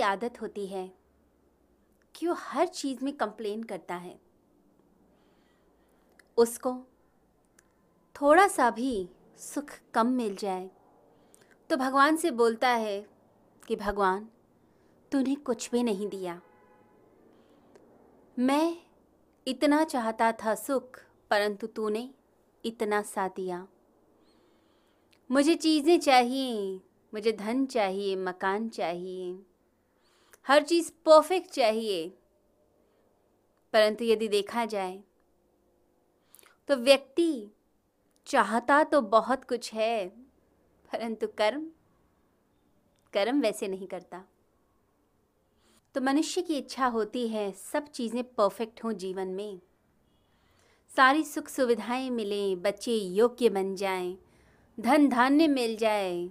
की आदत होती है कि वो हर चीज़ में कंप्लेन करता है। उसको थोड़ा सा भी सुख कम मिल जाए तो भगवान से बोलता है कि, भगवान, तूने कुछ भी नहीं दिया। मैं इतना चाहता था सुख, परंतु तूने इतना सा दिया। मुझे चीज़ें चाहिए, मुझे धन चाहिए, मकान चाहिए हर चीज़ परफेक्ट चाहिए। परंतु यदि देखा जाए तो व्यक्ति चाहता तो बहुत कुछ है परंतु कर्म कर्म वैसे नहीं करता। तो मनुष्य की इच्छा होती है सब चीज़ें परफेक्ट हों जीवन में। सारी सुख सुविधाएँ मिलें बच्चे योग्य बन जाएँ, धन धान्य मिल जाए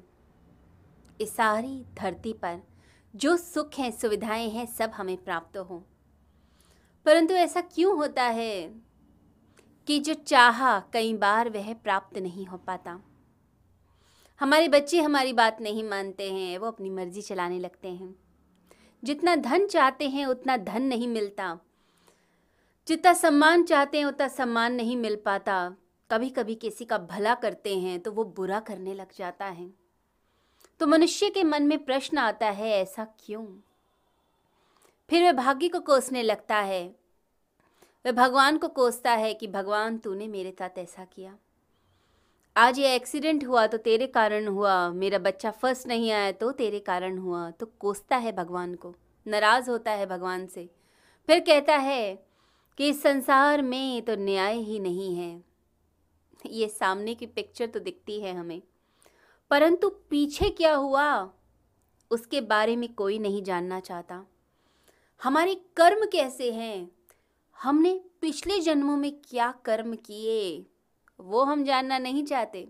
इस सारी धरती पर जो सुख हैं, सुविधाएँ हैं, सब हमें प्राप्त हों। परंतु ऐसा क्यों होता है कि जो चाहा कई बार वह प्राप्त नहीं हो पाता? हमारे बच्चे हमारी बात नहीं मानते हैं, वो अपनी मर्ज़ी चलाने लगते हैं। जितना धन चाहते हैं, उतना धन नहीं मिलता। जितना सम्मान चाहते हैं, उतना सम्मान नहीं मिल पाता। कभी कभी किसी का भला करते हैं तो वो बुरा करने लग जाता है। तो मनुष्य के मन में प्रश्न आता है, ऐसा क्यों? फिर वह भाग्य को कोसने लगता है। वह भगवान को कोसता है कि, भगवान, तूने मेरे साथ ऐसा किया। आज ये एक्सीडेंट हुआ तो तेरे कारण हुआ। मेरा बच्चा फ़र्स्ट नहीं आया तो तेरे कारण हुआ। तो कोसता है भगवान को। नाराज़ होता है भगवान से। फिर कहता है कि, इस संसार में तो न्याय ही नहीं है। ये सामने की पिक्चर तो दिखती है हमें। परंतु पीछे क्या हुआ, उसके बारे में कोई नहीं जानना चाहता। हमारे कर्म कैसे हैं? हमने पिछले जन्मों में क्या कर्म किए, वो हम जानना नहीं चाहते।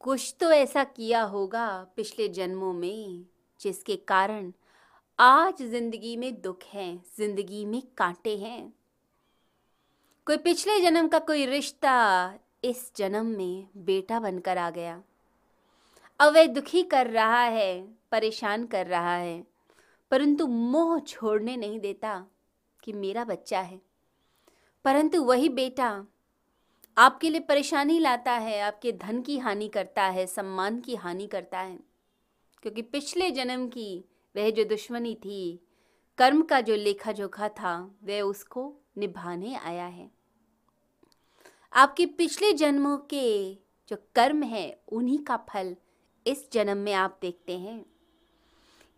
कुछ तो ऐसा किया होगा पिछले जन्मों में, जिसके कारण आज ज़िंदगी में दुख है, ज़िंदगी में कांटे हैं। कोई पिछले जन्म का कोई रिश्ता इस जन्म में बेटा बनकर आ गया। अब वह दुखी कर रहा है, परेशान कर रहा है। परंतु मोह छोड़ने नहीं देता कि मेरा बच्चा है। परंतु वही बेटा आपके लिए परेशानी लाता है, आपके धन की हानि करता है, सम्मान की हानि करता है। क्योंकि पिछले जन्म की वह जो दुश्मनी थी, कर्म का जो लेखा जोखा था, वह उसको निभाने आया है। आपके पिछले जन्मों के जो कर्म है, उन्हीं का फल इस जन्म में आप देखते हैं।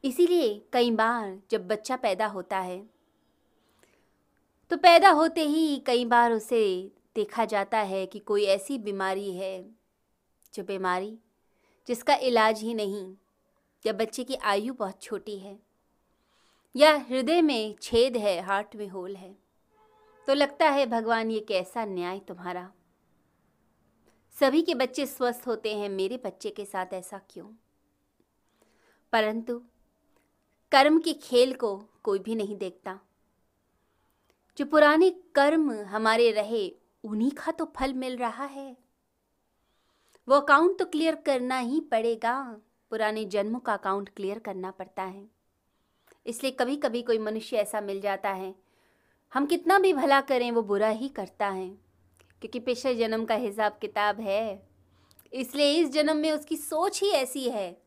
इसीलिए कई बार जब बच्चा पैदा होता है तो पैदा होते ही कई बार उसे देखा जाता है कि कोई ऐसी बीमारी है, जो बीमारी जिसका इलाज ही नहीं, या बच्चे की आयु बहुत छोटी है, या हृदय में छेद है, हार्ट में होल है। तो लगता है, भगवान ये कैसा न्याय तुम्हारा। सभी के बच्चे स्वस्थ होते हैं, मेरे बच्चे के साथ ऐसा क्यों? परंतु कर्म के खेल को कोई भी नहीं देखता। जो पुराने कर्म हमारे रहे, उन्हीं का तो फल मिल रहा है। वो अकाउंट तो क्लियर करना ही पड़ेगा। पुराने जन्मों का अकाउंट क्लियर करना पड़ता है। इसलिए कभी कभी कोई मनुष्य ऐसा मिल जाता है। हम कितना भी भला करें, वो बुरा ही करता है। क्योंकि पिछले जन्म का हिसाब किताब है। इसलिए इस जन्म में उसकी सोच ही ऐसी है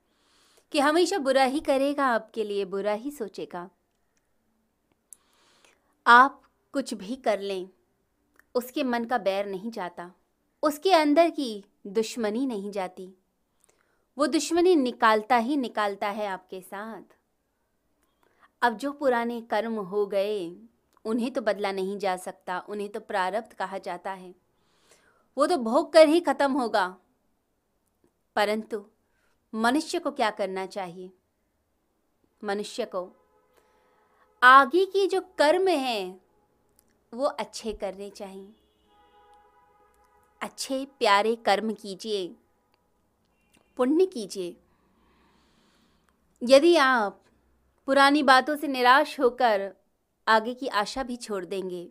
कि हमेशा बुरा ही करेगा, आपके लिए बुरा ही सोचेगा। आप कुछ भी कर लें, उसके मन का बैर नहीं जाता। उसके अंदर की दुश्मनी नहीं जाती। वो दुश्मनी निकालता ही निकालता है आपके साथ। अब जो पुराने कर्म हो गए, उन्हें तो बदला नहीं जा सकता, उन्हें तो प्रारब्ध कहा जाता है। वो तो भोग कर ही खत्म होगा। परंतु मनुष्य को क्या करना चाहिए? मनुष्य को आगे की जो कर्म है, वो अच्छे करने चाहिए। अच्छे प्यारे कर्म कीजिए, पुण्य कीजिए। यदि आप पुरानी बातों से निराश होकर आगे की आशा भी छोड़ देंगे,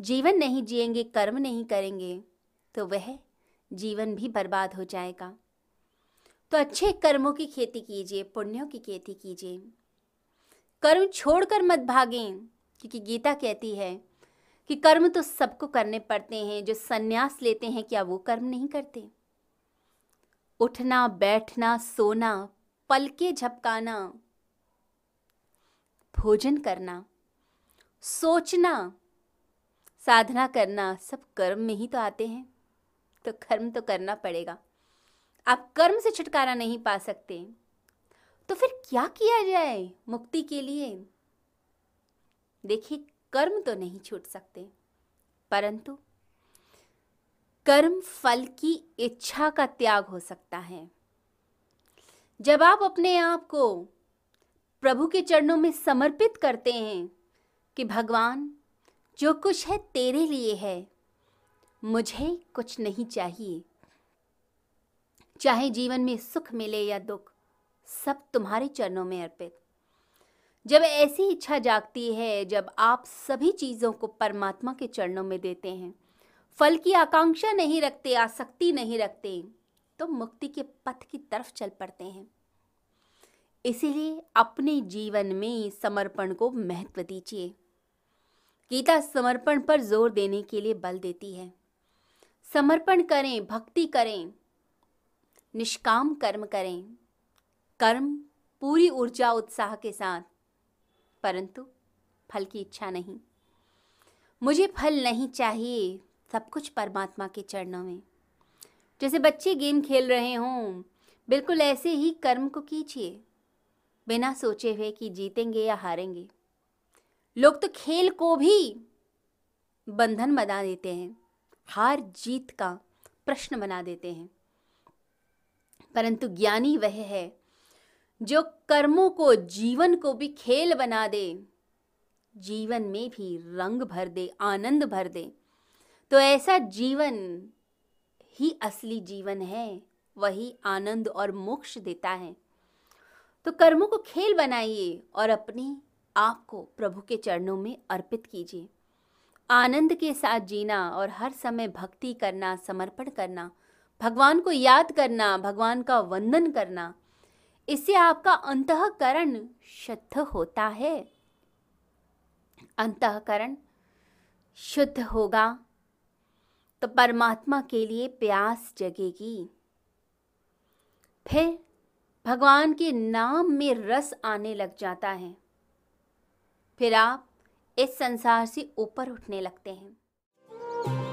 जीवन नहीं जिएँगे, कर्म नहीं करेंगे तो वह जीवन भी बर्बाद हो जाएगा। तो अच्छे कर्मों की खेती कीजिए, पुण्यों की खेती कीजिए। कर्म छोड़कर मत भागें, क्योंकि गीता कहती है कि कर्म तो सबको करने पड़ते हैं, जो सन्यास लेते हैं क्या वो कर्म नहीं करते? उठना, बैठना, सोना, पलके झपकाना, भोजन करना, सोचना, साधना करना सब कर्म में ही तो आते हैं। तो कर्म तो करना पड़ेगा। आप कर्म से छुटकारा नहीं पा सकते। तो फिर क्या किया जाए मुक्ति के लिए? देखिए, कर्म तो नहीं छूट सकते। परंतु कर्म फल की इच्छा का त्याग हो सकता है। जब आप अपने आप को प्रभु के चरणों में समर्पित करते हैं कि भगवान, जो कुछ है तेरे लिए है मुझे कुछ नहीं चाहिए। चाहे जीवन में सुख मिले या दुख, सब तुम्हारे चरणों में अर्पित। जब ऐसी इच्छा जागती है, जब आप सभी चीज़ों को परमात्मा के चरणों में देते हैं, फल की आकांक्षा नहीं रखते, आसक्ति नहीं रखते तो मुक्ति के पथ की तरफ़ चल पड़ते हैं। इसीलिए अपने जीवन में समर्पण को महत्व दीजिए। गीता समर्पण पर ज़ोर देने के लिए बल देती है। समर्पण करें, भक्ति करें, निष्काम कर्म करें। कर्म पूरी ऊर्जा उत्साह के साथ, परंतु फल की इच्छा नहीं। मुझे फल नहीं चाहिए सब कुछ परमात्मा के चरणों में। जैसे बच्चे गेम खेल रहे हों, बिल्कुल ऐसे ही कर्म को कीजिए, बिना सोचे हुए कि जीतेंगे या हारेंगे। लोग तो खेल को भी बंधन बना देते हैं। हार जीत का प्रश्न बना देते हैं। परंतु ज्ञानी वह है जो कर्मों को, जीवन को भी खेल बना दे, जीवन में भी रंग भर दे, आनंद भर दे। तो ऐसा जीवन ही असली जीवन है, वही आनंद और मोक्ष देता है। तो कर्मों को खेल बनाइए और अपने आप को प्रभु के चरणों में अर्पित कीजिए। आनंद के साथ जीना और हर समय भक्ति करना, समर्पण करना, भगवान को याद करना, भगवान का वंदन करना, इससे आपका अंतकरण शुद्ध होता है। अंतकरण शुद्ध होगा तो परमात्मा के लिए प्यास जगेगी। फिर भगवान के नाम में रस आने लग जाता है। फिर आप इस संसार से ऊपर उठने लगते हैं।